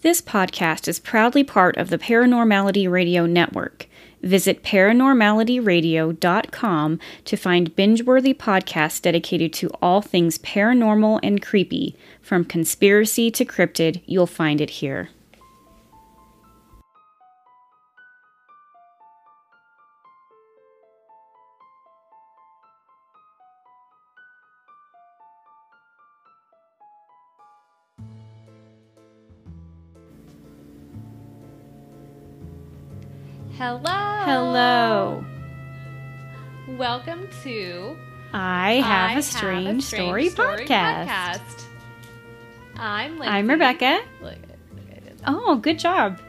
This podcast is proudly part of the Paranormality Radio Network. Visit paranormalityradio.com to find binge-worthy podcasts dedicated to all things paranormal and creepy. From conspiracy to cryptid, you'll find it here. Hello. Hello. Welcome to I have a strange, story, podcast. I'm Lindsay. I'm Rebecca. Look, look. Oh, good job.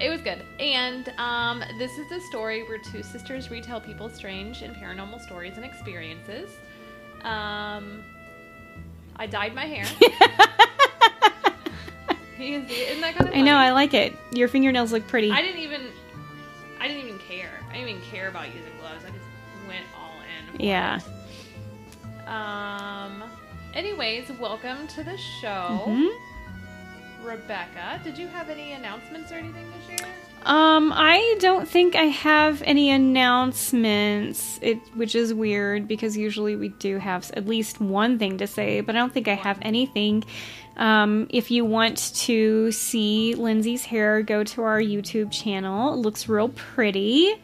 It was good. And um, this is the story where two sisters retell people's strange and paranormal stories and experiences. Um, I dyed my hair. you can see it. Isn't that kind of I know, I like it. Your fingernails look pretty. I didn't even. I didn't even care. I didn't even care about using gloves. I just went all in. Yeah. it. Um. Anyways, welcome to the show, Mhm. Rebecca. Did you have any announcements or anything to share? Um, I don't think I have any announcements, it, which is weird because usually we do have at least one thing to say, but I don't think I have anything. Um, if you want to see Lindsay's hair, go to our YouTube channel. It looks real pretty.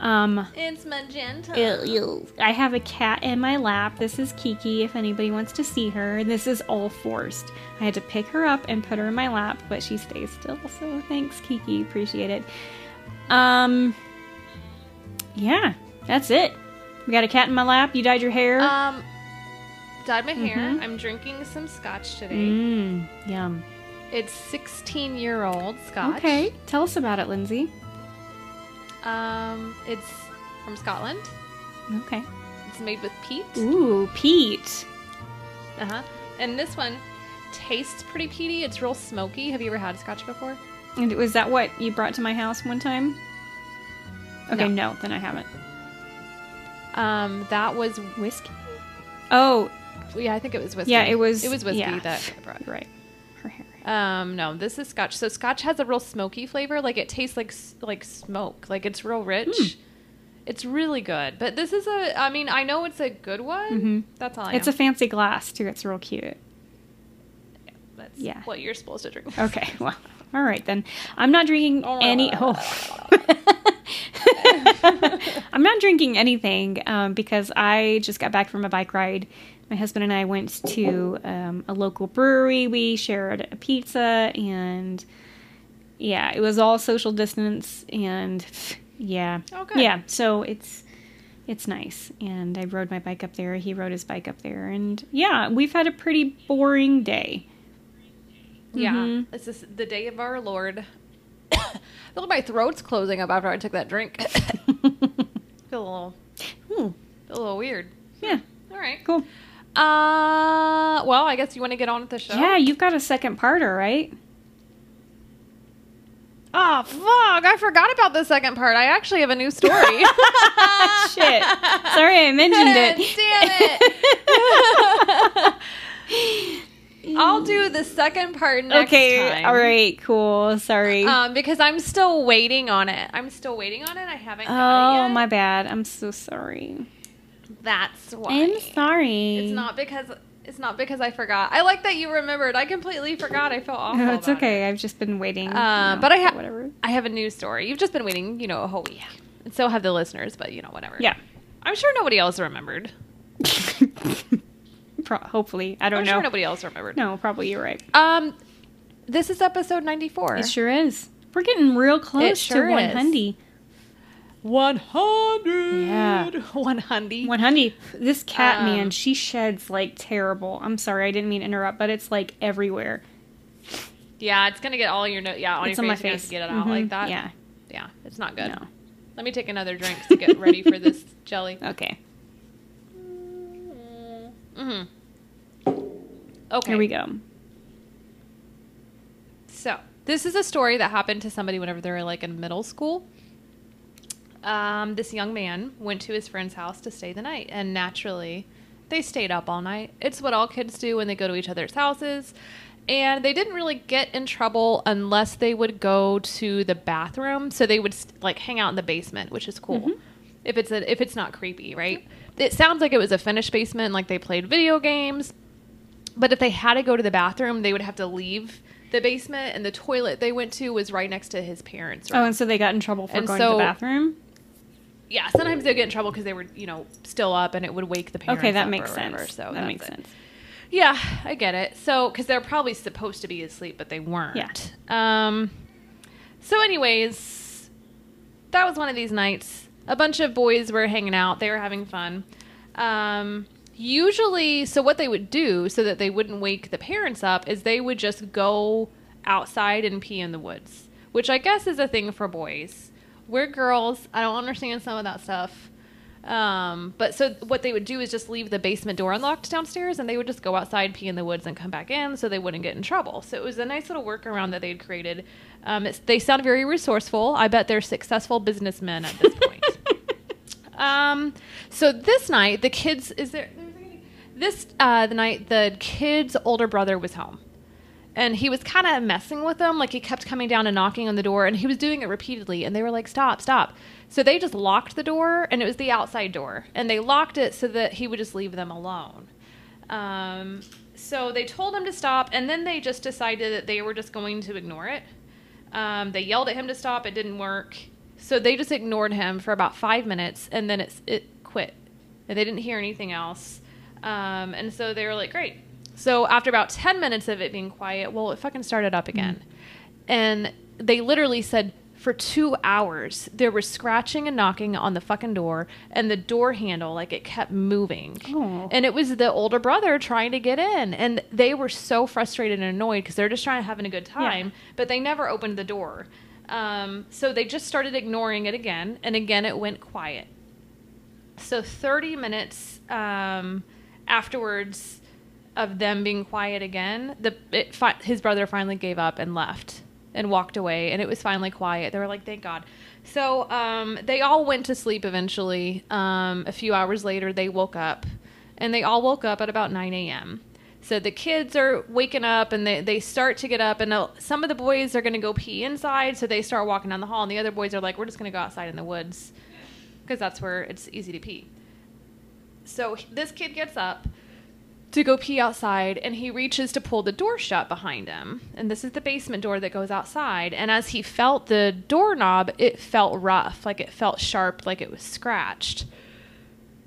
Um, It's magenta. it- you- I have a cat in my lap. This is Kiki, if anybody wants to see her. This is all forced. I had to pick her up and put her in my lap, but she stays still. So thanks, Kiki. Appreciate it. Um, yeah, that's it. We got a cat in my lap. You dyed your hair. Um. Dyed my hair. Mhm. I'm drinking some scotch today. Mmm, yum. It's 16 year old scotch. Okay, tell us about it, Lindsay. Um. It's from Scotland. Okay. It's made with peat. Ooh, peat. Uh huh. And this one tastes pretty peaty. It's real smoky. Have you ever had scotch before? And was that what you brought to my house one time? Okay, No. no, then I haven't. Um, that was Whiskey? Oh, yeah, I think it was whiskey. Yeah, it was- It was whiskey yeah. that I brought. right. Um, no, this is scotch. So scotch has a real smoky flavor. Like it tastes like like smoke. Like it's real rich. Hmm. It's really good. But this is a. I mean, I know it's a good one. Mhm. That's all I It's a fancy glass too. It's real cute. Yeah, That's yeah. what you're supposed to drink. Okay, well, all right then. I'm not drinking any. Oh. I'm not drinking anything um, because I just got back from a bike ride. My husband and I went to um, a local brewery. We shared a pizza, and yeah, it was all social distance, and yeah, Oh, yeah. So it's it's nice, and I rode my bike up there. He rode his bike up there, and yeah, we've had a pretty boring day. Yeah. Mhm. This is the day of our Lord. Feel like my throat's closing up after I took that drink. feel a little, Hmm. feel a little weird. Yeah, All right. cool. Uh, well, I guess you want to get on with the show. Yeah, you've got a second parter, right? Oh fuck! I forgot about the second part. I actually have a new story. Shit. Sorry I mentioned it. Damn it! I'll do the second part next okay, time. all right, cool. Sorry. Um, because I'm still waiting on it. I'm still waiting on it. I haven't got oh, it yet. my bad. I'm so sorry. That's why. I'm sorry. It's not because it's not because I forgot. I like that you remembered. I completely forgot. I felt awful. No, it's okay. it. I've just been waiting. Uh, you know, but I have whatever. I have a news story. You've just been waiting, you know, a whole week. And so have the listeners, but you know, whatever. Yeah. I'm sure nobody else remembered. Pro- hopefully, I don't I'm know. sure nobody else remembered. no, probably you're right. Um, this is episode 94. It sure is. We're getting real close sure to 100. 100. Yeah. 100. 100. This cat, Um, man, she sheds like terrible. I'm sorry, I didn't mean to interrupt, but it's like everywhere. Yeah, it's gonna get all your no- yeah on it's your on my face. You're face. get it out Mhm. like that. Yeah. yeah, it's not good. No. Let me take another drink to get ready for this jelly. Okay. Mm-hmm. Okay. Here we go. So this is a story that happened to somebody whenever they were like in middle school. Um, this young man went to his friend's house to stay the night, and naturally, they stayed up all night. It's what all kids do when they go to each other's houses. and they didn't really get in trouble unless they would go to the bathroom. So they would like hang out in the basement, which is cool. Mm-hmm. If it's a, if it's not creepy, right? It sounds like it was a finished basement, like they played video games. But if they had to go to the bathroom, they would have to leave the basement, and the toilet they went to was right next to his parents' room. Oh, and so they got in trouble for And going to so- the bathroom. yeah, sometimes they'd get in trouble because they were, you know, still up, and it would wake the parents. Okay, that up makes or whatever, sense. So that that's makes it. sense. Yeah, I get it. So, because they're probably supposed to be asleep, but they weren't. Yeah. Um. So, anyways, that was one of these nights. A bunch of boys were hanging out. They were having fun. Um. Usually, so what they would do so that they wouldn't wake the parents up is they would just go outside and pee in the woods, which I guess is a thing for boys. We're girls. I don't understand some of that stuff. Um, but so what they would do is just leave the basement door unlocked downstairs, and they would just go outside, pee in the woods, and come back in, so they wouldn't get in trouble. So it was a nice little workaround that they'd created. Um, it's, they sound very resourceful. I bet they're successful businessmen at this point. um, so this night, the kids is there. This uh, the night the kid's older brother was home. And he was kind of messing with them like he kept coming down and knocking on the door and he was doing it repeatedly and they were like stop stop. So they just locked the door and it was the outside door and they locked it so that he would just leave them alone. Um, so they told him to stop and then they just decided that they were just going to ignore it. Um, they yelled at him to stop it didn't work. So they just ignored him for about five minutes and then it's, it quit. And they didn't hear anything else um, and so they were like great. So after about 10 minutes of it being quiet, well, it fucking started up again. And they literally said for two hours there was scratching and knocking on the fucking door and the door handle like it kept moving. Oh. and it was the older brother trying to get in. And they were so frustrated and annoyed because they're just trying to having a good time but they never opened the door. Um, so they just started ignoring it again and again it went quiet. So 30 minutes um, afterwards of them being quiet again, the it, fi- his brother finally gave up and left and walked away, and it was finally quiet. They were like, "Thank God." So um, they all went to sleep eventually. Um, a few hours later, they woke up, and they all woke up at about 9 a.m. So the kids are waking up, and they, they start to get up, and some of the boys are going to go pee inside, so they start walking down the hall, and the other boys are like, "We're just going to go outside in the woods." Because that's where it's easy to pee. So this kid gets up to go pee outside and he reaches to pull the door shut behind him. And this is the basement door that goes outside. And as he felt the doorknob, it felt rough, like it felt sharp, like it was scratched.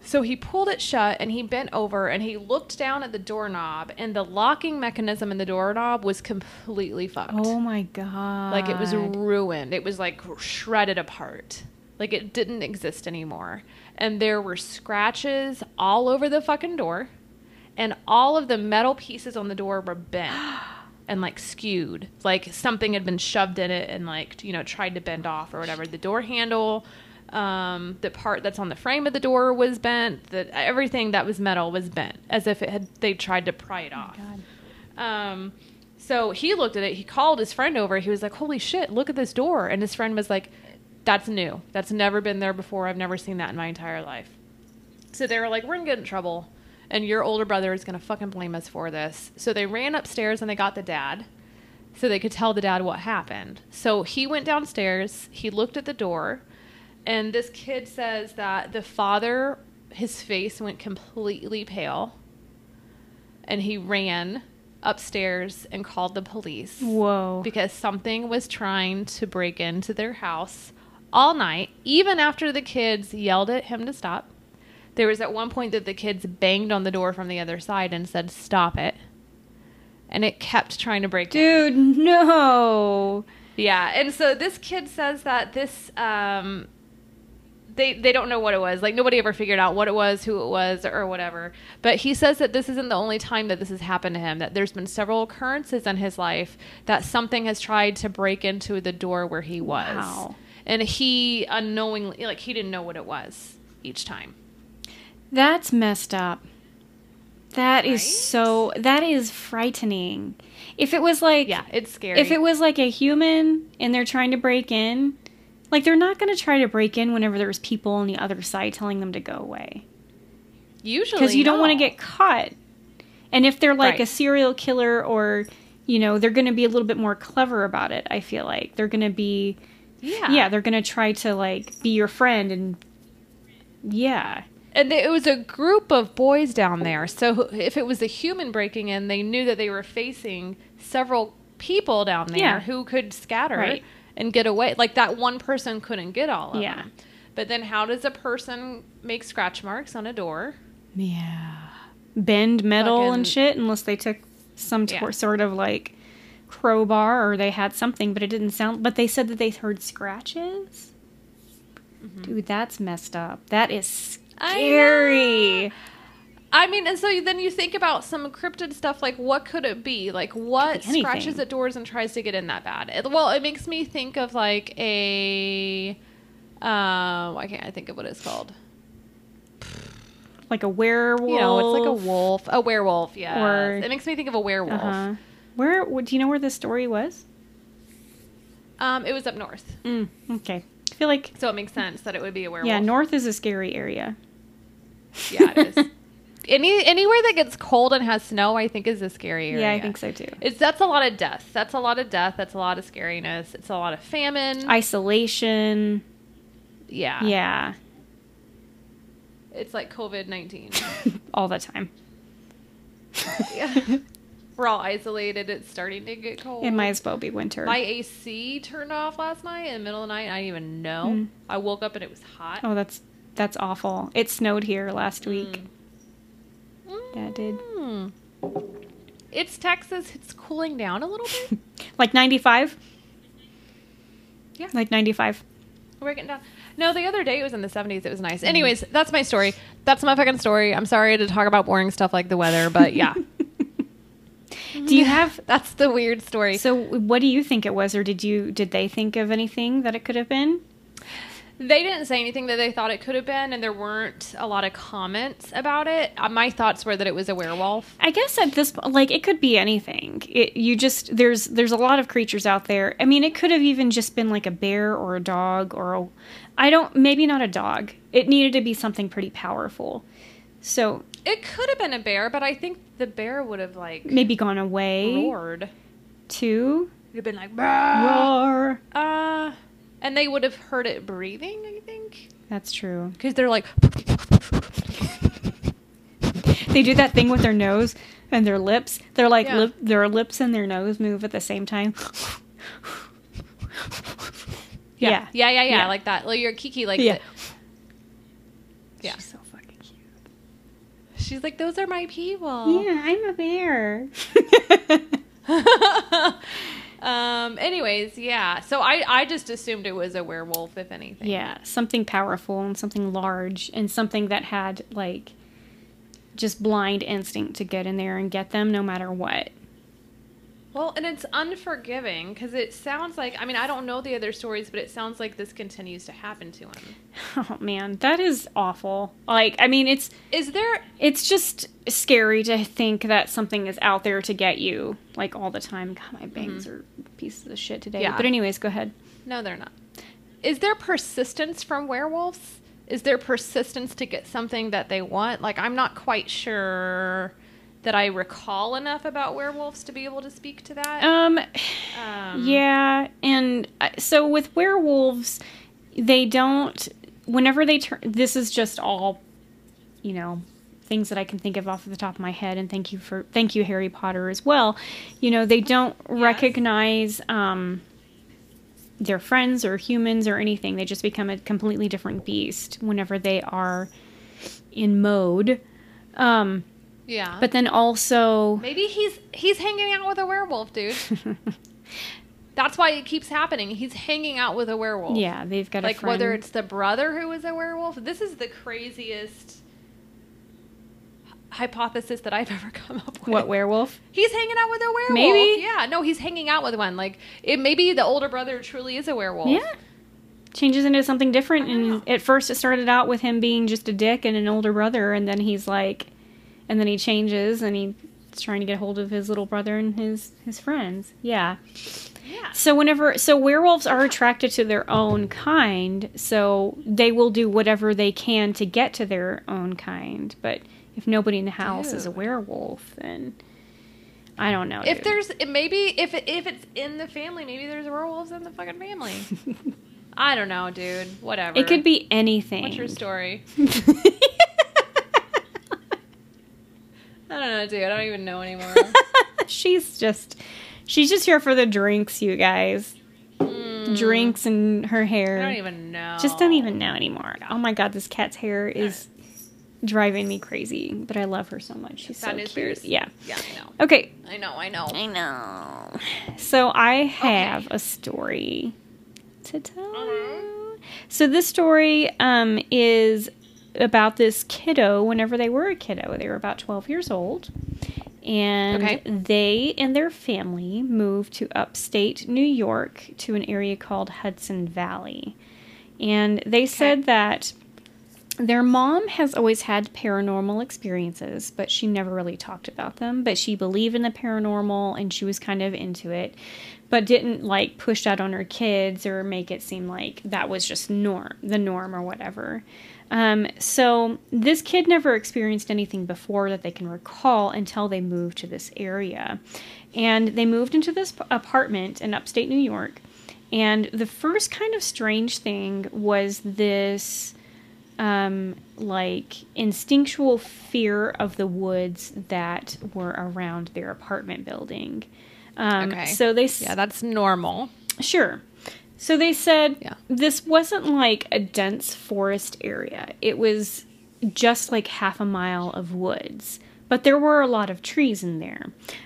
So he pulled it shut and he bent over and he looked down at the doorknob and the locking mechanism in the doorknob was completely fucked. Oh my god. Like it was ruined. It was like shredded apart. Like it didn't exist anymore. And there were scratches all over the fucking door. And all of the metal pieces on the door were bent and like skewed. Like something had been shoved in it and like, you know, tried to bend off or whatever. The door handle, um, the part that's on the frame of the door was bent. That everything that was metal was bent as if it had they tried to pry it off. God. Um, so he looked at it. He called his friend over. He was like, "Holy shit! Look at this door!" And his friend was like, "That's new. That's never been there before. I've never seen that in my entire life." So they were like, "We're gonna get in trouble, and your older brother is gonna fucking blame us for this." So they ran upstairs and they got the dad, so they could tell the dad what happened. So he went downstairs. He looked at the door, and this kid says that the father, his face went completely pale and he ran upstairs and called the police Whoa. because something was trying to break into their house all night, even after the kids yelled at him to stop. There was at one point that the kids banged on the door from the other side and said, Stop it. And it kept trying to break in. Dude, no. Yeah, and so this kid says that this um they they don't know what it was. Like nobody ever figured out what it was, who it was, or whatever. But he says that this isn't the only time that this has happened to him. That there's been several occurrences in his life that something has tried to break into the door where he was, Wow. And he unknowingly, like he didn't know what it was each time. That's messed up. That is Right? so that is frightening. If it was like Yeah, it's scary. if it was like a human and they're trying to break in, like they're not going to try to break in whenever there's people on the other side telling them to go away. usually Cuz you don't want to get caught. And if they're like Right. a serial killer or you know, they're going to be a little bit more clever about it. I feel like they're going to be, Yeah. yeah, they're going to try to like be your friend and, yeah, and it was a group of boys down there. So if it was a human breaking in, they knew that they were facing several people down there Yeah. who could scatter Right. and get away. Like that one person couldn't get all of Yeah. them. But then how does a person make scratch marks on a door? yeah, bend metal Fucking- and shit unless they took some Yeah. sort of like crowbar or they had something, but it didn't sound. But they said that they heard scratches. Dude, that's messed up. That is Mm-hmm. Scary. I mean, and so then you think about some cryptid stuff like what could it be? Like what be scratches at doors and tries to get in that bad? It, well, it makes me think of like a um why can't I think of what it's called? Like a werewolf. You know, it's like a wolf, a werewolf. Yeah, Or- it makes me think of a werewolf. Uh-huh. Where? Do you know where this story was? Um, it was up north, Mm, okay. I feel like so it makes sense that it would be a werewolf. yeah, north is a scary area. Yeah, it is. Any anywhere that gets cold and has snow, I think is a scary area. Yeah, I think so too. It's that's a lot of death. That's a lot of death. That's a lot of scariness. It's a lot of famine. Isolation. yeah, Yeah, It's like COVID nineteen. all the time. yeah. We're all isolated. It's starting to get cold. It might as well be winter. My AC turned off last night in the middle of the night. I didn't even know. Mm. I woke up and it was hot. oh, that's that's awful. It snowed here last week. Yeah, it did. Mm. It's Texas. It's cooling down a little bit. Like 95? Yeah. Like 95. We're getting down. No, the other day it was in the 70s. It was nice. Anyways, that's my story. That's my fucking story. I'm sorry to talk about boring stuff like the weather, but yeah. Do you have that's the weird story. So what do you think it was or did you did they think of anything that it could have been? They didn't say anything that they thought it could have been, and there weren't a lot of comments about it. Uh, my thoughts were that it was a werewolf. I guess at this po- like it could be anything. It you just there's there's a lot of creatures out there. I mean, it could have even just been like a bear or a dog or a I don't maybe not a dog. It needed to be something pretty powerful. So, It could have been a bear, but I think the bear would have like maybe gone away roared. too. It'd have been like "Brah." Roar. uh, and they would have heard it breathing. I think That's true. because they're like They do that thing with their nose and their lips. They're like Yeah. lip, their lips and their nose move at the same time. yeah yeah yeah yeah, Yeah. like that. Like you're Kiki like Yeah. the- yeah. She's so fucking cute. She's like those are my people. Yeah, I'm a bear. um. Anyways, yeah. So I I just assumed it was a werewolf, if anything. yeah, something powerful and something large and something that had like just blind instinct to get in there and get them no matter what. Well, and it's unforgiving because it sounds like I mean I don't know the other stories, but it sounds like this continues to happen to him. Oh man, that is awful. Like, I mean, it's Is there? it's just scary to think that something is out there to get you like all the time. God, my bangs mm-hmm. are pieces of shit today. Yeah. But anyways, go ahead. No, they're not. Is there persistence from werewolves? Is there persistence to get something that they want? Like I'm not quite sure that I recall enough about werewolves to be able to speak to that. Um, Um, yeah, and uh, so with werewolves, they don't. Whenever they turn, this is just all, you know, things that I can think of off the top of my head. And thank you for thank you Harry Potter as well. You know, they don't recognize um, their friends or humans or anything. They just become a completely different beast whenever they are in mode. Um, Yeah. but then also, Maybe he's he's hanging out with a werewolf, dude. That's why it keeps happening. He's hanging out with a werewolf. yeah, they've got a Like whether it's the brother who is a werewolf. This is the craziest hypothesis that I've ever come up with. what werewolf? He's hanging out with a werewolf. Maybe. Yeah. No, he's hanging out with one. Like it maybe the older brother truly is a werewolf. Yeah. Changes into something different. And at first, it started out with him being just a dick and an older brother. And then he's like, and then he changes and he's trying to get hold of his little brother and his, his friends. Yeah. Yeah. So, whenever, so werewolves are attracted to their own kind. So they will do whatever they can to get to their own kind. But if nobody in the house is a werewolf, then I don't know. If dude. there's maybe if if it's in the family, maybe there's werewolves in the fucking family. I don't know, dude. Whatever. it could be anything. What's your story? I don't know, dude. I don't even know anymore. she's just she's just here for the drinks, you guys. Drinks and her hair. I don't even know. Just don't even know anymore. Oh my god, this cat's hair is driving me crazy, but I love her so much. She's so cute. bears. Yeah. Yeah, I know. Okay, I know. I know. I know. So I have a story to tell you. So this story um, is about this kiddo. Whenever they were a kiddo, they were about twelve years old, and Okay. they and their family moved to upstate New York to an area called Hudson Valley, and they said that their mom has always had paranormal experiences, but she never really talked about them. But she believed in the paranormal and she was kind of into it, but didn't like push that on her kids or make it seem like that was just norm, the norm or whatever. Um, so this kid never experienced anything before that they can recall until they moved to this area, and they moved into this apartment in upstate New York. And the first kind of strange thing was this um, like instinctual fear of the woods that were around their apartment building. Um, Okay. So they s- Yeah, that's normal. Sure. So they said Yeah. this wasn't like a dense forest area. It was just like half a mile of woods. But there were a lot of trees in there.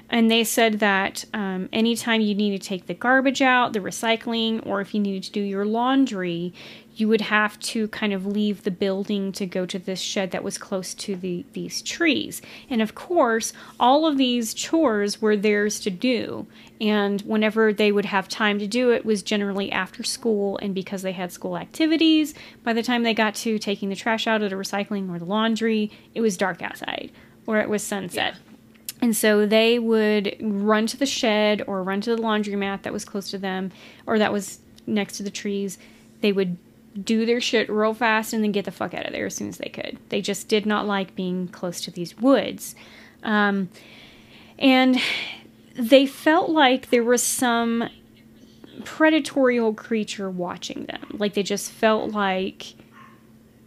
And they said that um, anytime you need to take the garbage out, the recycling, or if you needed to do your laundry, you would have to kind of leave the building to go to this shed that was close to the these trees. And of course, all of these chores were theirs to do. And whenever they would have time to do it was generally after school and because they had school activities, by the time they got to taking the trash out or the recycling or the laundry, it was dark outside or it was sunset. And so they would run to the shed or run to the laundromat that was close to them or that was next to the trees. They would do their shit real fast and then get the fuck out of there as soon as they could. They just did not like being close to these woods. Um, and they felt like there was some predatorial creature watching them. Like they just felt like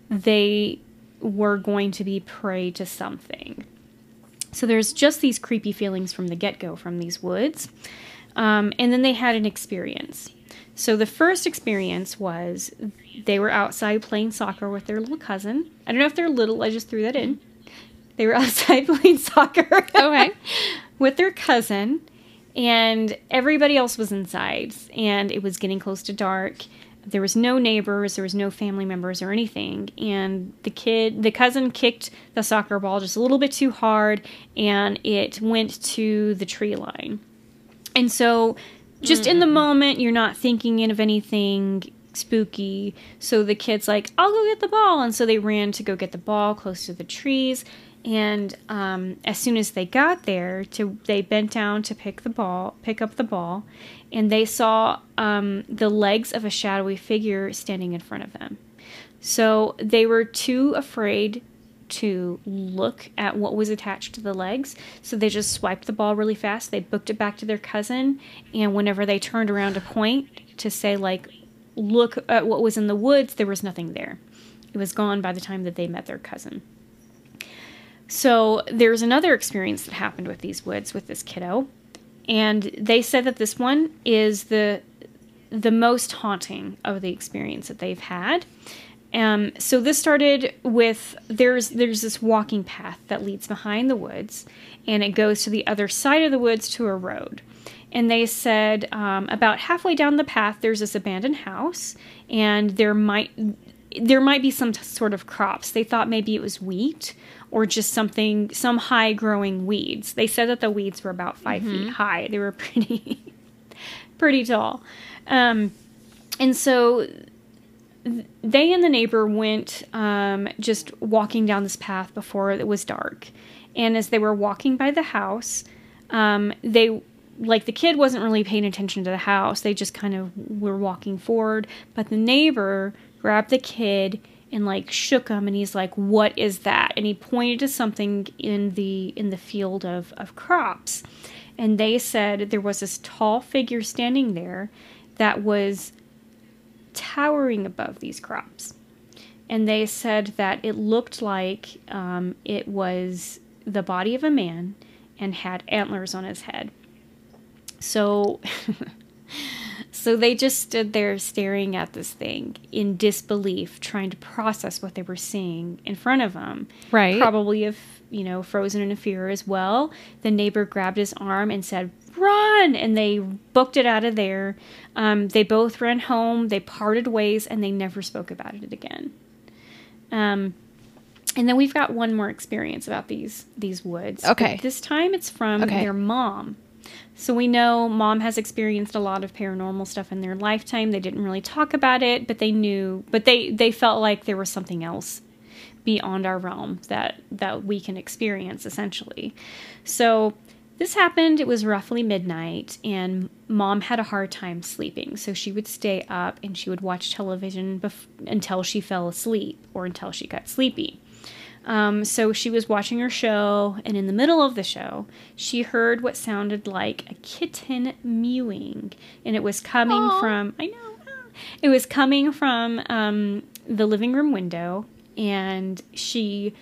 they were going to be prey to something. So there's just these creepy feelings from the get go from these woods. Um, and then they had an experience. So the first experience was they were outside playing soccer with their little cousin. I don't know if they're little, I just threw that in. They were outside playing soccer. Okay. with their cousin, and everybody else was inside, and it was getting close to dark. There was no neighbors, there was no family members or anything, and the kid, the cousin kicked the soccer ball just a little bit too hard, and it went to the tree line. And so, just in the mm. moment, you're not thinking of anything spooky. So the kid's like, I'll go get the ball. And so they ran to go get the ball close to the trees. And um, as soon as they got there, to they bent down to pick the ball, pick up the ball, and they saw um, the legs of a shadowy figure standing in front of them. So they were too afraid to look at what was attached to the legs. So they just swiped the ball really fast. They booked it back to their cousin. And whenever they turned around to point to say, like, look at what was in the woods, there was nothing there. It was gone by the time that they met their cousin. So there's another experience that happened with these woods with this kiddo. And they said that this one is the the most haunting of the experience that they've had. Um, so this started with there's there's this walking path that leads behind the woods, and it goes to the other side of the woods to a road. And they said um, about halfway down the path there's this abandoned house, and there might there might be some t- sort of crops. They thought maybe it was wheat or just something some high growing weeds. They said that the weeds were about 5 feet high. They were pretty pretty tall. Um, and so they and the neighbor went um, just walking down this path before it was dark. And as they were walking by the house, um, they like the kid wasn't really paying attention to the house. They just kind of were walking forward. But the neighbor grabbed the kid and like shook him, and he's like, "What is that?" And he pointed to something in the in the field of of crops. and they said there was this tall figure standing there that was towering above these crops. And they said that it looked like um, it was the body of a man and had antlers on his head. So So they just stood there staring at this thing in disbelief, trying to process what they were seeing in front of them. Right. Probably if, you know, frozen in a fear as well. The neighbor grabbed his arm and said, Run! And they booked it out of there. Um, they both ran home, they parted ways, and they never spoke about it again. Um, and then we've got one more experience about these these woods. Okay. But this time it's from Okay. their mom. So we know mom has experienced a lot of paranormal stuff in their lifetime. They didn't really talk about it, but they knew, but they they felt like there was something else beyond our realm that that we can experience essentially. So this happened, it was roughly midnight and mom had a hard time sleeping. So she would stay up and she would watch television bef- until she fell asleep or until she got sleepy. Um, so she was watching her show, and in the middle of the show, she heard what sounded like a kitten mewing, and it was coming Aw. from I know it was coming from um, the living room window, and she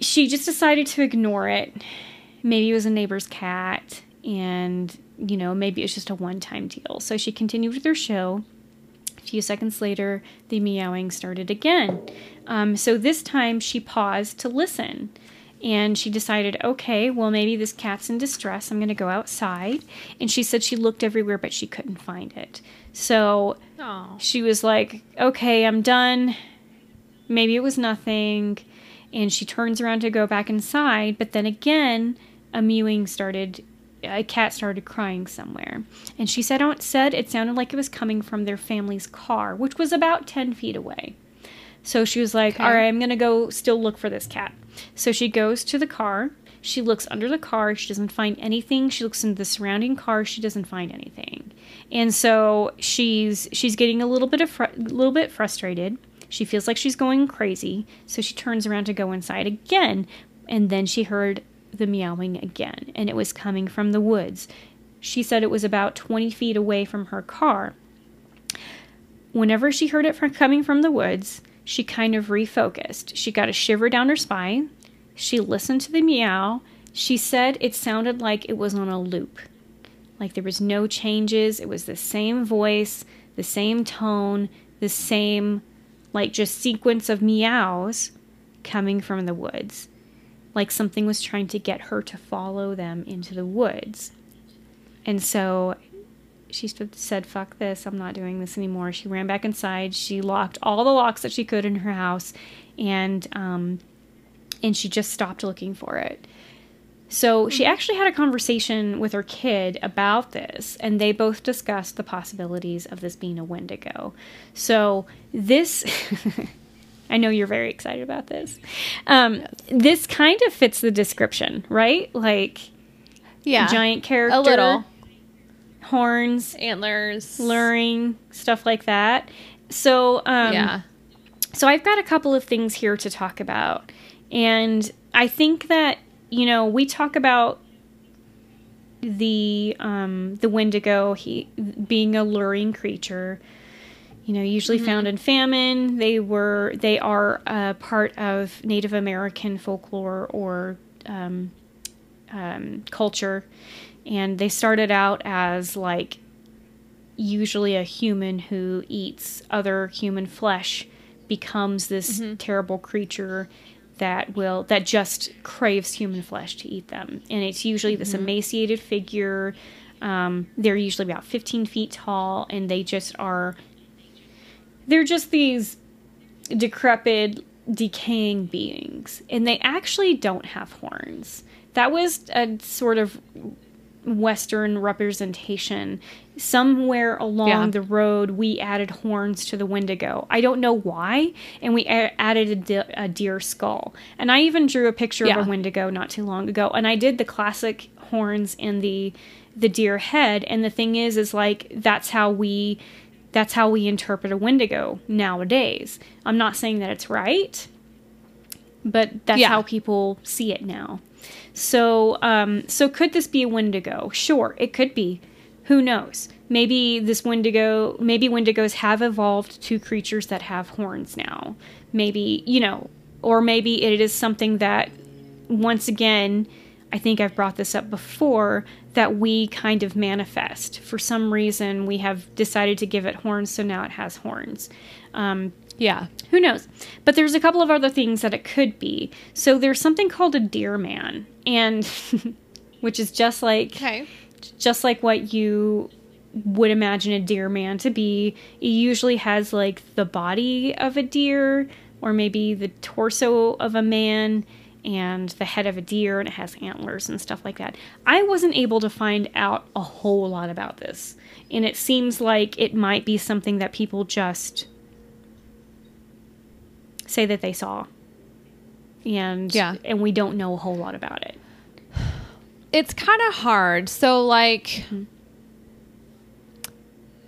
she just decided to ignore it. Maybe it was a neighbor's cat, and you know maybe it was just a one time deal. So she continued with her show. A few seconds later, the meowing started again. Um, so this time she paused to listen. And she decided, okay, well, maybe this cat's in distress. I'm going to go outside. And she said she looked everywhere, but she couldn't find it. So Oh. she was like, okay, I'm done. Maybe it was nothing. And she turns around to go back inside. But then again, a mewing started, a cat started crying somewhere. And she said, said it sounded like it was coming from their family's car, which was about 10 feet away. So she was like, Okay. all right, I'm going to go still look for this cat. So she goes to the car. She looks under the car. She doesn't find anything. She looks in the surrounding cars. She doesn't find anything. And so she's she's getting a little bit of fr- little bit frustrated. She feels like she's going crazy. So she turns around to go inside again, and then she heard the meowing again, and it was coming from the woods. She said it was about 20 feet away from her car. Whenever she heard it from coming from the woods, she kind of refocused. She got a shiver down her spine. She listened to the meow. She said it sounded like it was on a loop. Like there was no changes. It was the same voice, the same tone, the same, like just sequence of meows coming from the woods. Like something was trying to get her to follow them into the woods. And so she said, Fuck this, I'm not doing this anymore. She ran back inside. She locked all the locks that she could in her house and, um, and she just stopped looking for it. So she actually had a conversation with her kid about this, and they both discussed the possibilities of this being a Wendigo. So this. I know you're very excited about this. Um, This kind of fits the description, right? Like Yeah. giant character, A little. Horns, Antlers. luring, stuff like that. So, um, yeah. so I've got a couple of things here to talk about, and I think that you know we talk about the um, the Wendigo he being a luring creature. You know, usually found in famine. They were they are a part of Native American folklore or um, um, culture, and they started out as like usually a human who eats other human flesh becomes this terrible creature that will that just craves human flesh to eat them. And it's usually this emaciated figure. Um, they're usually about 15 feet tall and they just are they're just these decrepit decaying beings. And they actually don't have horns. That was a sort of western representation somewhere along Yeah. the road we added horns to the wendigo i don't know why and we a- added a, de- a deer skull and i even drew a picture Yeah. of a wendigo not too long ago and i did the classic horns and the the deer head and the thing is is like that's how we that's how we interpret a wendigo nowadays i'm not saying that it's right but that's Yeah. how people see it now So, um, so could this be a Wendigo? Sure, it could be. Who knows? Maybe this Wendigo, maybe Wendigos have evolved to creatures that have horns now. Maybe, you know, or maybe it is something that, once again, I think I've brought this up before, that we kind of manifest. For some reason, we have decided to give it horns, so now it has horns. Um, Yeah. who knows? But there's a couple of other things that it could be. So there's something called a deer man, and which is just like Okay. just like what you would imagine a deer man to be. It usually has like the body of a deer or maybe the torso of a man and the head of a deer and it has antlers and stuff like that. I wasn't able to find out a whole lot about this. And it seems like it might be something that people just say that they saw. And Yeah. and we don't know a whole lot about it. It's kind of hard. So, like,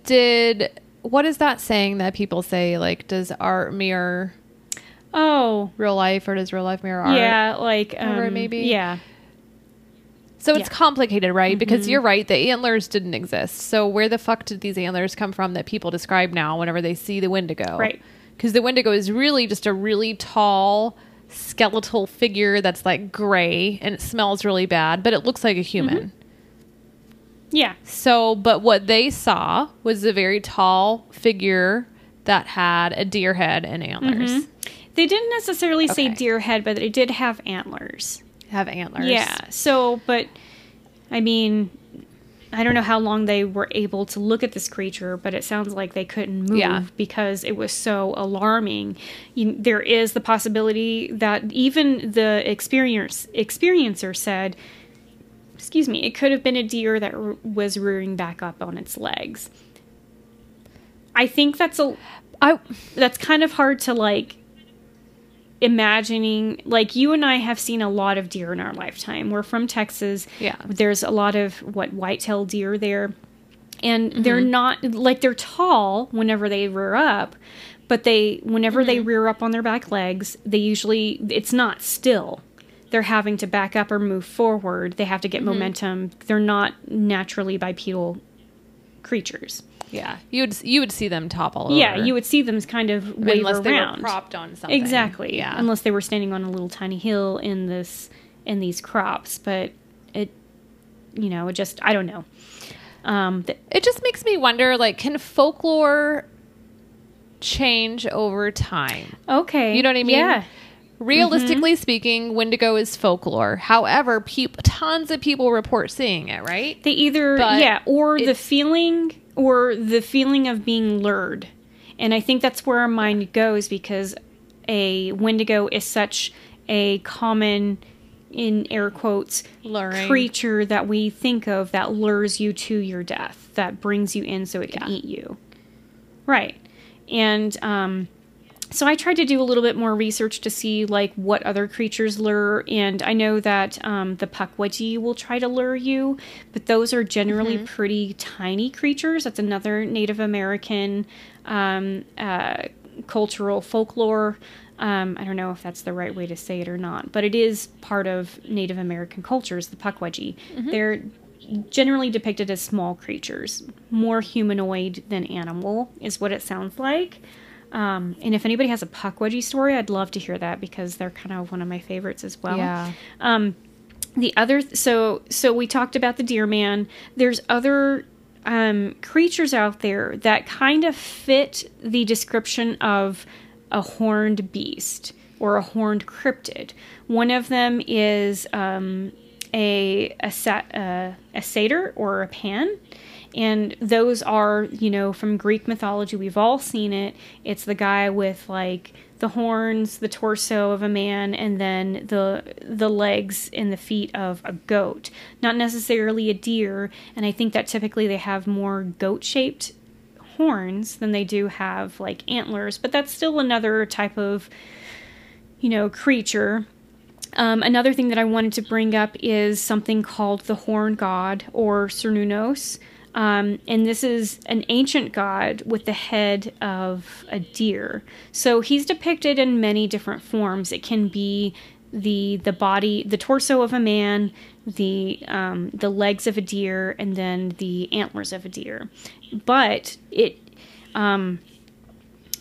did what is that saying that people say? Like, does art mirror Oh, real life, or does real life mirror art? Yeah, like Or um, maybe- Yeah, So it's Yeah. Mm-hmm. complicated, right? Because you're right, the antlers didn't exist. So where the fuck did these antlers come from that people describe now whenever they see the Wendigo? Right. Because the Wendigo is really just a really tall skeletal figure that's like gray and it smells really bad, but it looks like a human. Mm-hmm. yeah, So, but what they saw was a very tall figure that had a deer head and antlers. Mm-hmm. they didn't necessarily say deer head, but it did have antlers. Have antlers. Yeah. So, but I mean, I don't know how long they were able to look at this creature, but it sounds like they couldn't move Yeah. because it was so alarming. You, there is the possibility that even the experience experiencer said, "Excuse me, it could have been a deer that r- was rearing back up on its legs." I think that's a I that's kind of hard to like imagining like you and I have seen a lot of deer in our lifetime. We're from Texas. Yeah. There's a lot of what white-tailed deer there. And mm-hmm. they're not like they're tall whenever they rear up, but they whenever they mm-hmm. rear up on their back legs, they usually it's not still. They're having to back up or move forward. They have to get mm-hmm. momentum. They're not naturally bipedal creatures. Yeah, you would you would see them topple over. Yeah, you would see them kind of wave unless they around. were propped on something. Exactly. Yeah. Unless they were standing on a little tiny hill in this in these crops, but it you know, it just I don't know. Um th- it just makes me wonder like can folklore change over time okay. you know what i mean Yeah. realistically speaking wendigo is folklore however peop- tons of people report seeing it right They either But yeah, or the feeling or the feeling of being lured. And I think that's where our mind goes because a wendigo is such a common in air quotes Luring. creature that we think of that lures you to your death, that brings you in so it can Yeah. eat you. Right. And um so I tried to do a little bit more research to see like what other creatures lure, and I know that um, the pukwudgie will try to lure you, but those are generally pretty tiny creatures. That's another Native American um, uh, cultural folklore. Um, I don't know if that's the right way to say it or not, but it is part of Native American cultures. The pukwudgie, they're generally depicted as small creatures, more humanoid than animal, is what it sounds like. Um, and if anybody has a Pukwudgie story, I'd love to hear that because they're kind of one of my favorites as well. yeah Um, the other, so so we talked about the deer man. There's other um, creatures out there that kind of fit the description of a horned beast or a horned cryptid. One of them is um, a a, sa- uh, a satyr or a pan. And those are, you know, from Greek mythology. We've all seen it. It's the guy with like the horns, the torso of a man, and then the the legs and the feet of a goat. Not necessarily a deer. And I think that typically they have more goat-shaped horns than they do have like antlers. But that's still another type of, you know, creature. Um, another thing that I wanted to bring up is something called the Horn God or Cernunnos. Um, and this is an ancient god with the head of a deer. So he's depicted in many different forms. It can be the the body, the torso of a man, the um, the legs of a deer, and then the antlers of a deer. But it um,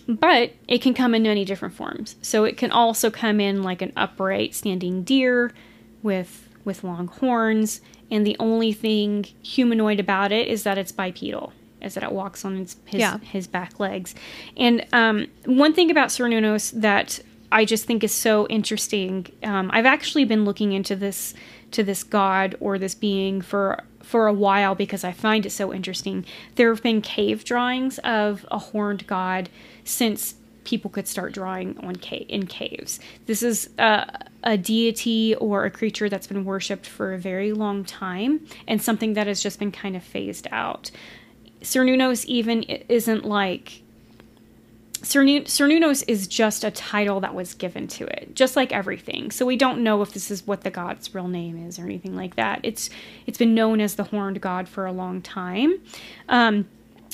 but it can come in many different forms. So it can also come in like an upright standing deer with with long horns, and the only thing humanoid about it is that it's bipedal, is that it walks on its, his Yeah. his back legs. And um, one thing about Cernunnos that I just think is so interesting. Um, I've actually been looking into this to this god or this being for for a while because I find it so interesting. There have been cave drawings of a horned god since people could start drawing on ca- in caves. This is a, a deity or a creature that's been worshipped for a very long time and something that has just been kind of phased out. Cernunnos even isn't like Cernu- Cernunnos is just a title that was given to it, just like everything. So we don't know if this is what the god's real name is or anything like that. It's it's been known as the horned god for a long time. Um,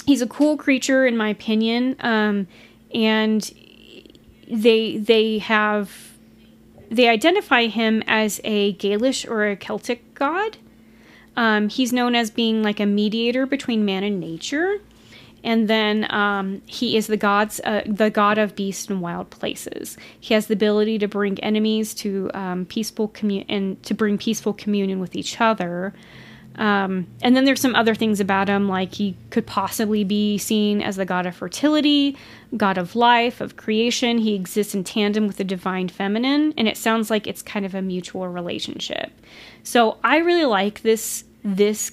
he's a cool creature in my opinion, um, and they they have they identify him as a Gaulish or a Celtic god. Um, he's known as being like a mediator between man and nature. And then um, he is the gods uh, the god of beasts and wild places. He has the ability to bring enemies to um, peaceful commun- and to bring peaceful communion with each other um, and then there's some other things about him like he could possibly be seen as the god of fertility god of life of creation he exists in tandem with the divine feminine and it sounds like it's kind of a mutual relationship so i really like this this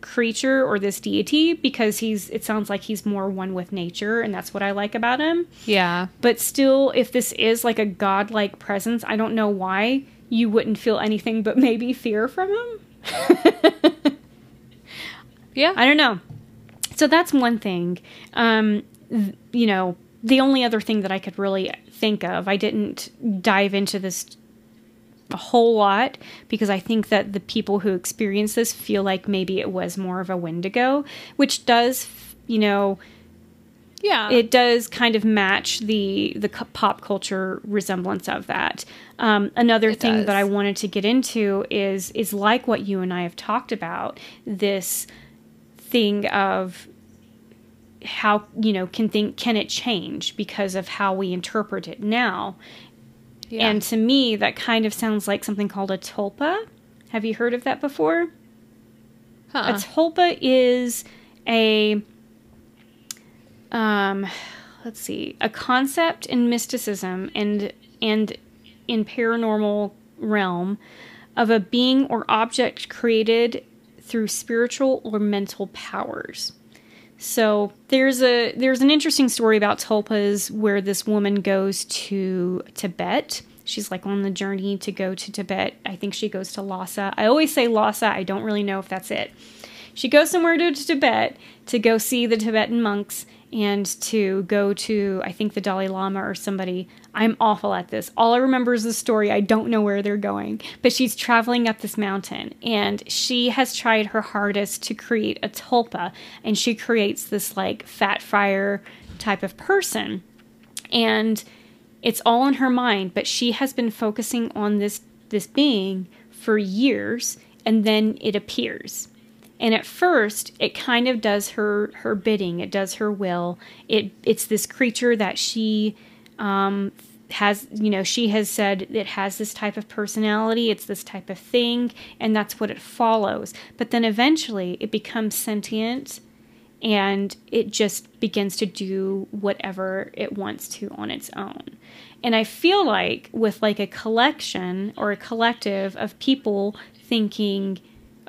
creature or this deity because he's it sounds like he's more one with nature and that's what I like about him. Yeah. But still if this is like a godlike presence, I don't know why you wouldn't feel anything but maybe fear from him. Yeah. I don't know. So that's one thing. Um th- you know, the only other thing that I could really think of, I didn't dive into this a whole lot because I think that the people who experience this feel like maybe it was more of a Wendigo, which does, you know, yeah. it does kind of match the the pop culture resemblance of that. Um, another It thing does. that I wanted to get into is is like what you and I have talked about this thing of how you know can think can it change because of how we interpret it now yeah. and to me, that kind of sounds like something called a tulpa. Have you heard of that before? Huh. A tulpa is a um let's see, a concept in mysticism and and in paranormal realm of a being or object created through spiritual or mental powers. So there's a there's an interesting story about tulpas where this woman goes to Tibet. She's like on the journey to go to Tibet. I think she goes to Lhasa. I always say Lhasa. I don't really know if that's it. She goes somewhere to Tibet to go see the Tibetan monks and to go to I think the Dalai Lama or somebody. I'm awful at this. All I remember is the story. I don't know where they're going. But she's traveling up this mountain and she has tried her hardest to create a tulpa and she creates this like fat fire type of person. And it's all in her mind, but she has been focusing on this this being for years and then it appears and at first it kind of does her her bidding. It does her will. It it's this creature that she um has you know she has said it has this type of personality it's this type of thing and that's what it follows. But then eventually it becomes sentient and it just begins to do whatever it wants to on its own. And i feel like with like a collection or a collective of people thinking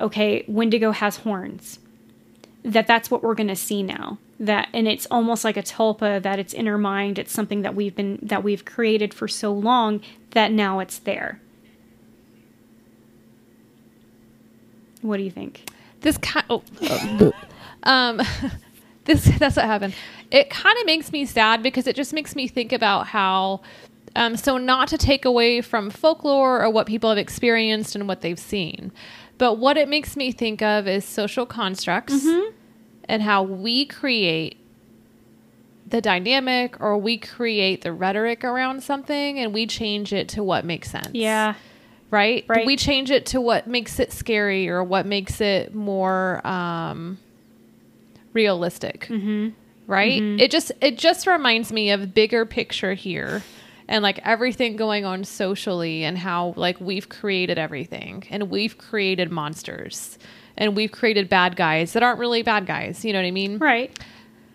okay wendigo has horns that that's what we're going to see now that and it's almost like a tulpa that it's in our mind it's something that we've been that we've created for so long that now it's there. What do you think? This kind oh, um this that's what happened. It kind of makes me sad because it just makes me think about how um, so not to take away from folklore or what people have experienced and what they've seen but what it makes me think of is social constructs and how we create the dynamic or we create the rhetoric around something and we change it to what makes sense. Yeah. Right? Right. We change it to what makes it scary or what makes it more um, realistic. Mm-hmm. Right? It just it just reminds me of bigger picture here and like everything going on socially and how like we've created everything and we've created monsters and we've created bad guys that aren't really bad guys. You know what I mean? Right.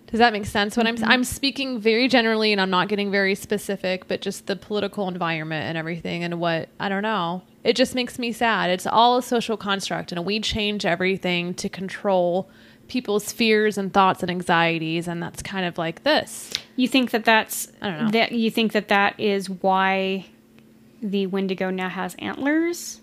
Does that make sense? When Mm-hmm. I'm I'm speaking very generally and I'm not getting very specific, but just the political environment and everything and what I don't know. It just makes me sad. It's all a social construct and we change everything to control people's fears and thoughts and anxieties and that's kind of like this. You think that that's I don't know. that you think that that is why the Wendigo now has antlers?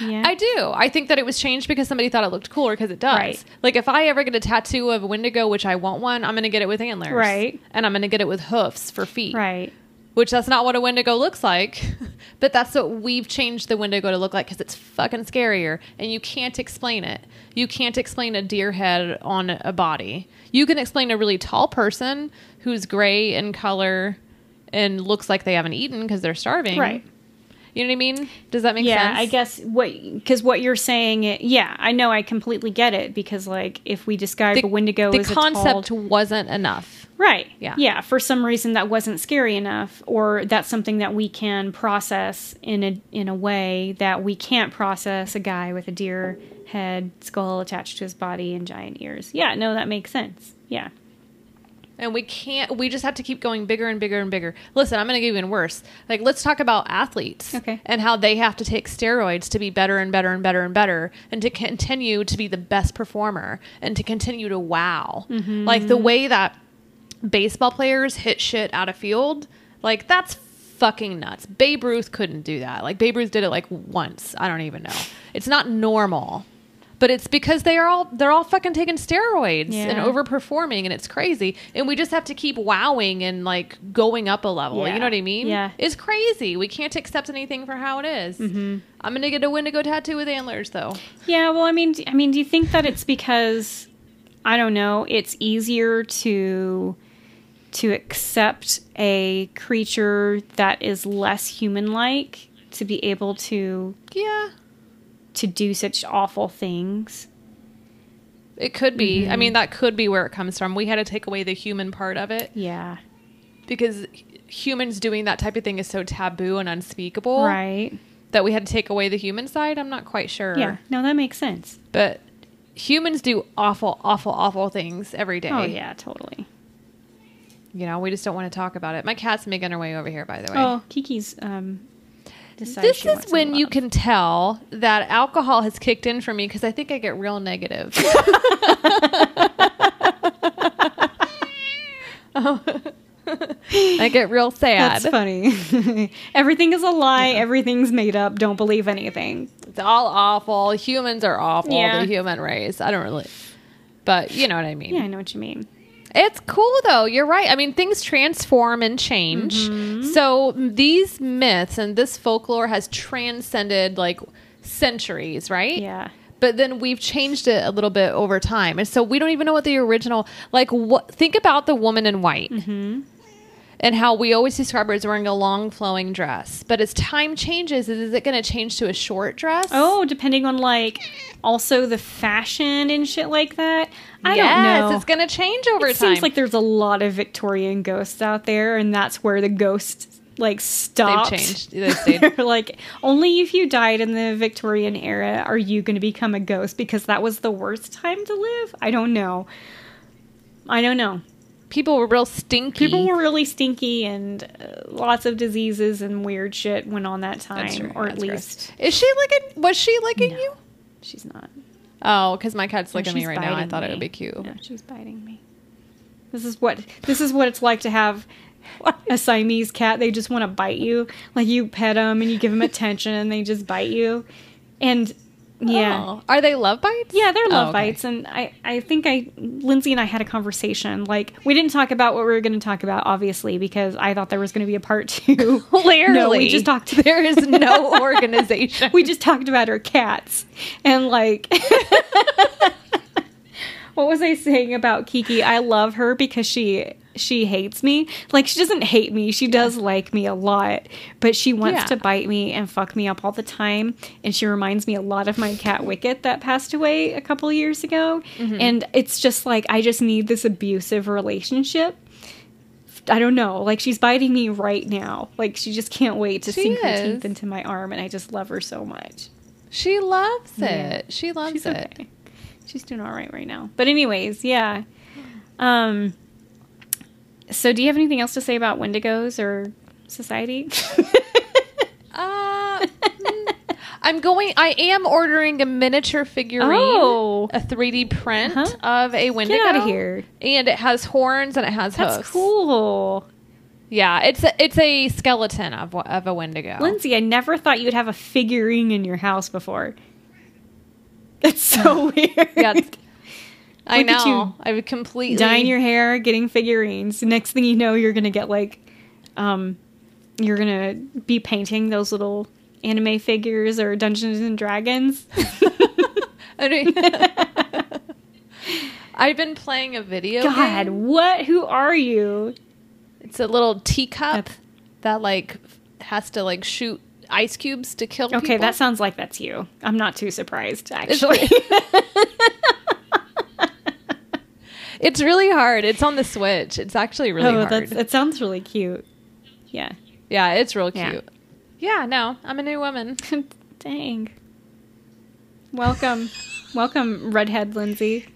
Yeah. I do. I think that it was changed because somebody thought it looked cooler because it does. Right. Like if I ever get a tattoo of a Wendigo, which I want one, I'm going to get it with antlers. Right. And I'm going to get it with hoofs for feet. right. Which that's not what a Wendigo looks like, but that's what we've changed the Wendigo to look like because it's fucking scarier and you can't explain it. You can't explain a deer head on a body. You can explain a really tall person who's gray in color and looks like they haven't eaten because they're starving. Right. You know what I mean? Does that make yeah, sense? I guess what because what you're saying, it, yeah, I know, I completely get it because like if we describe the, a Wendigo the as concept a tall, wasn't enough. Right? Yeah. yeah. For some reason, that wasn't scary enough, or that's something that we can process in a in a way that we can't process a guy with a deer head, skull attached to his body, and giant ears. Yeah, no, that makes sense. Yeah, And we can't, we just have to keep going bigger and bigger and bigger. Listen, I'm going to get even worse. Like, let's talk about athletes. Okay. And how they have to take steroids to be better and better and better and better and to continue to be the best performer and to continue to wow. Mm-hmm. Like, the way that baseball players hit shit out of field, like, that's fucking nuts. Babe Ruth couldn't do that. Like, Babe Ruth did it like once. I don't even know. It's not normal. But it's because they are all they're all fucking taking steroids and overperforming and it's crazy. And we just have to keep wowing and like going up a level. Yeah. You know what I mean? Yeah. It's crazy. We can't accept anything for how it is. Mm-hmm. I'm gonna get a Wendigo tattoo with antlers though. yeah. Well, I mean, I mean, do you think that it's because I don't know? It's easier to to accept a creature that is less human-like to be able to Yeah. to do such awful things. It could be. Mm-hmm. I mean, that could be where it comes from. We had to take away the human part of it Yeah. because humans doing that type of thing is so taboo and unspeakable Right. that we had to take away the human side. I'm not quite sure. Yeah. No, that makes sense. But humans do awful, awful, awful things every day. Oh yeah, totally. You know, we just don't want to talk about it. My cat's making her way over here, by the way. Oh, Kiki's um this is when you can tell that alcohol has kicked in for me because I think I get real negative. I get real sad. That's funny. Everything is a lie. Everything's made up. Don't believe anything. It's all awful. Humans are awful. Yeah. The human race. I don't really, but you know what I mean. Yeah, I know what you mean. It's cool though. You're right. I mean, things transform and change. Mm-hmm. So these myths and this folklore has transcended like centuries, right? Yeah. But then we've changed it a little bit over time, and so we don't even know what the original like. What think about the woman in white. Mm-hmm. And how we always describe her as wearing a long flowing dress. But as time changes, is it going to change to a short dress? Oh, depending on like also the fashion and shit like that. I yes, don't know. it's going to change over time. it time. seems like there's a lot of Victorian ghosts out there, and that's where the ghosts like stopped. changed. They stayed. They're like only if you died in the Victorian era are you going to become a ghost because that was the worst time to live. I don't know. I don't know. People were real stinky. People were really stinky, and uh, lots of diseases and weird shit went on that time, That's or at That's gross. least Is she licking? Was she licking No. you? she's not. Oh, because my cat's No, licking me right now. I thought it would be cute. No, she's biting me. This is what this is what it's like to have a Siamese cat. They just want to bite you. Like you pet them and you give them attention, and they just bite you. And yeah, Oh. Are they love bites? yeah, they're Oh, love okay. bites. And I I think I Lindsay and I had a conversation. Like we didn't talk about what we were going to talk about, obviously, because I thought there was going to be a part two. Clearly. no, we just talked. There is no organization. we just talked about our cats and like what was I saying about Kiki? I love her because she she hates me. Like she doesn't hate me. She does like me a lot, but she wants Yeah. to bite me and fuck me up all the time. And she reminds me a lot of my cat Wicket that passed away a couple years ago. Mm-hmm. And it's just like I just need this abusive relationship. I don't know. Like she's biting me right now. Like she just can't wait to She sink her teeth into my arm, and I just love her so much. She loves Yeah. it. She loves She's it. okay. She's doing all right right now. But anyways, yeah. Um. So, do you have anything else to say about Wendigos or society? Uh, I'm going. I am ordering a miniature figurine, Oh. a 3D print Uh-huh. of a Wendigo. Get out of here! And it has horns and it has That's hooves. cool, Yeah, it's a, it's a skeleton of of a Wendigo. Lindsay. I never thought you'd have a figurine in your house before. That's so weird. Yeah, I Look at you. know. I would completely dyeing your hair, getting figurines. Next thing you know, you're gonna get like, um, you're gonna be painting those little anime figures or Dungeons and Dragons. I mean- I've been playing a video God, game. what? Who are you? It's a little teacup that like has to like shoot ice cubes to kill Okay, people. that sounds like that's you. I'm not too surprised, actually. It's really hard. It's on the Switch. It's actually really oh, hard. that's, that sounds really cute. Yeah. Yeah, it's real cute. Yeah, no, I'm a new woman. Dang. Welcome. Welcome, redhead Lindsay.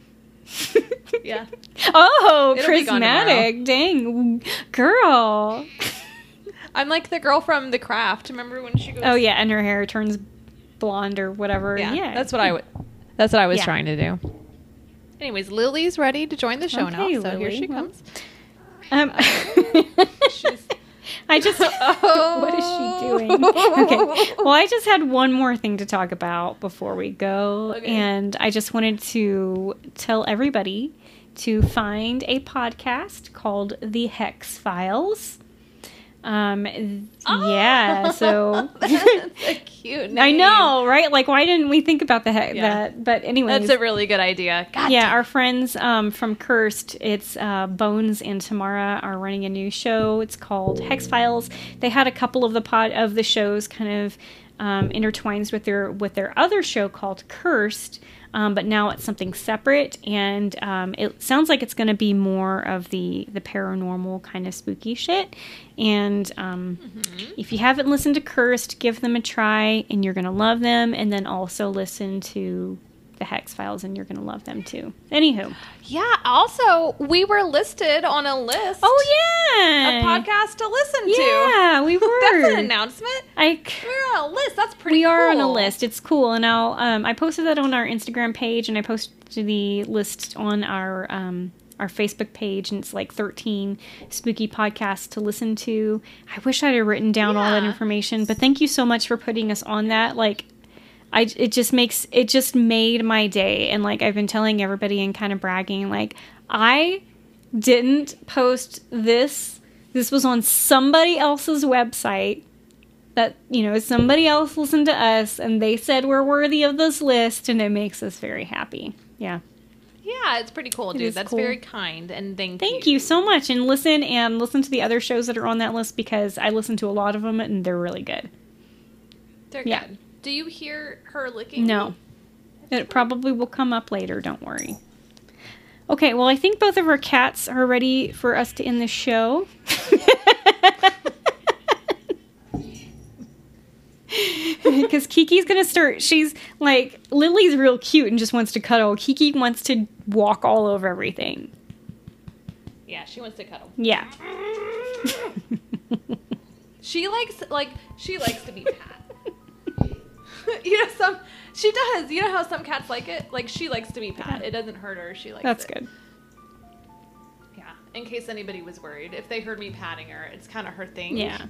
Yeah. Oh, It'll prismatic. Dang. Girl. I'm like the girl from The Craft. Remember when she goes Oh, yeah, and her hair turns blonde or whatever. yeah, Yeah. that's what I would That's what I was Yeah. trying to do. Anyways, Lily's ready to join the show now, Okay, so here she Well- comes. Um, I just. what is she doing? Okay. Well, I just had one more thing to talk about before we go. Okay. And I just wanted to tell everybody to find a podcast called The Hex Files. Um, yeah, so. That's a cute name. I know, right? Like, why didn't we think about the Yeah. that? But anyway, That's a really good idea. God yeah, our friends um, from Cursed, it's uh, Bones and Tamara are running a new show. It's called Hex Files. They had a couple of the pod of the shows kind of um, intertwined with their with their other show called Cursed, um, but now it's something separate, and um, it sounds like it's going to be more of the the paranormal kind of spooky shit. And um, if you haven't listened to Cursed, give them a try, and you're going to love them. And then also listen to the Hex Files, and you're going to love them too. Anywho, Yeah, also, we were listed on a list oh yeah, A podcast to listen to. Yeah, we were. That's an announcement. I We're on a list. That's pretty we are on a list. It's cool, and I'll um, I posted that on our Instagram page, and I posted the list on our um, our Facebook page, and it's like 13 spooky podcasts to listen to. I wish I'd have written down all that information, but thank you so much for putting us on that. Like, I it just makes it just made my day, and like I've been telling everybody and kind of bragging, like I didn't post this. This was on somebody else's website that you know somebody else listened to us and they said we're worthy of this list and it makes us very happy yeah Yeah, it's pretty cool, dude. That's cool. very kind, and thank, thank you so much and listen and listen to the other shows that are on that list because i listen to a lot of them and they're really good They're Yeah. good. Do you hear her licking? no it probably will come up later don't worry okay well i think both of our cats are ready for us to end the show because Kiki's gonna start. She's like Lily's real cute and just wants to cuddle. Kiki wants to walk all over everything. Yeah, she wants to cuddle. Yeah. She likes like she likes to be pat. you know some she does. You know how some cats like it? Like she likes to be pat. Uh-huh. It doesn't hurt her. She likes That's it. good. Yeah. In case anybody was worried, if they heard me patting her, it's kind of her thing. Yeah.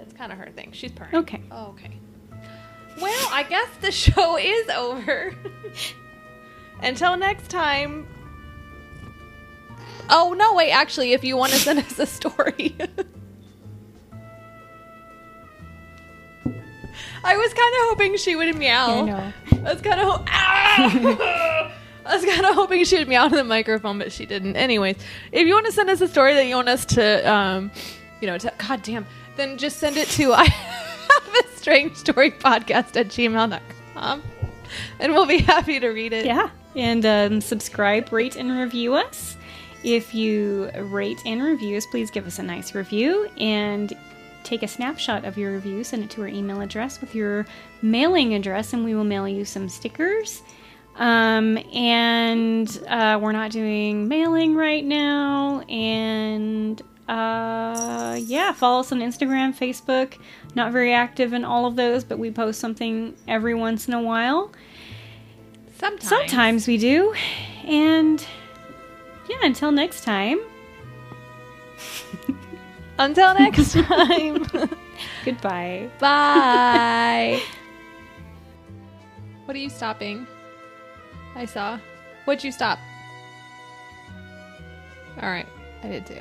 It's kind of her thing. She's purring. Okay. Oh, okay. Well, I guess the show is over. Until next time. Oh, no, wait, actually, if you want to send us a story. I was kind of hoping she would meow. I know. I was kind of ho- Ah! I was kind of hoping she would meow to the microphone, but she didn't. Anyways, if you want to send us a story that you want us to, um, you know, to, God damn, then just send it to I have a strange story podcast at gmail.com and we'll be happy to read it. Yeah. And um, subscribe, rate, and review us. If you rate and review us, please give us a nice review and take a snapshot of your review, send it to our email address with your mailing address, and we will mail you some stickers. Um, and uh, we're not doing mailing right now. And uh, yeah, follow us on Instagram, Facebook. Not very active in all of those, but we post something every once in a while. Sometimes. Sometimes we do. And yeah, until next time, Until next time. goodbye. Bye. what are you stopping? I saw. What'd you stop? All right, I did too.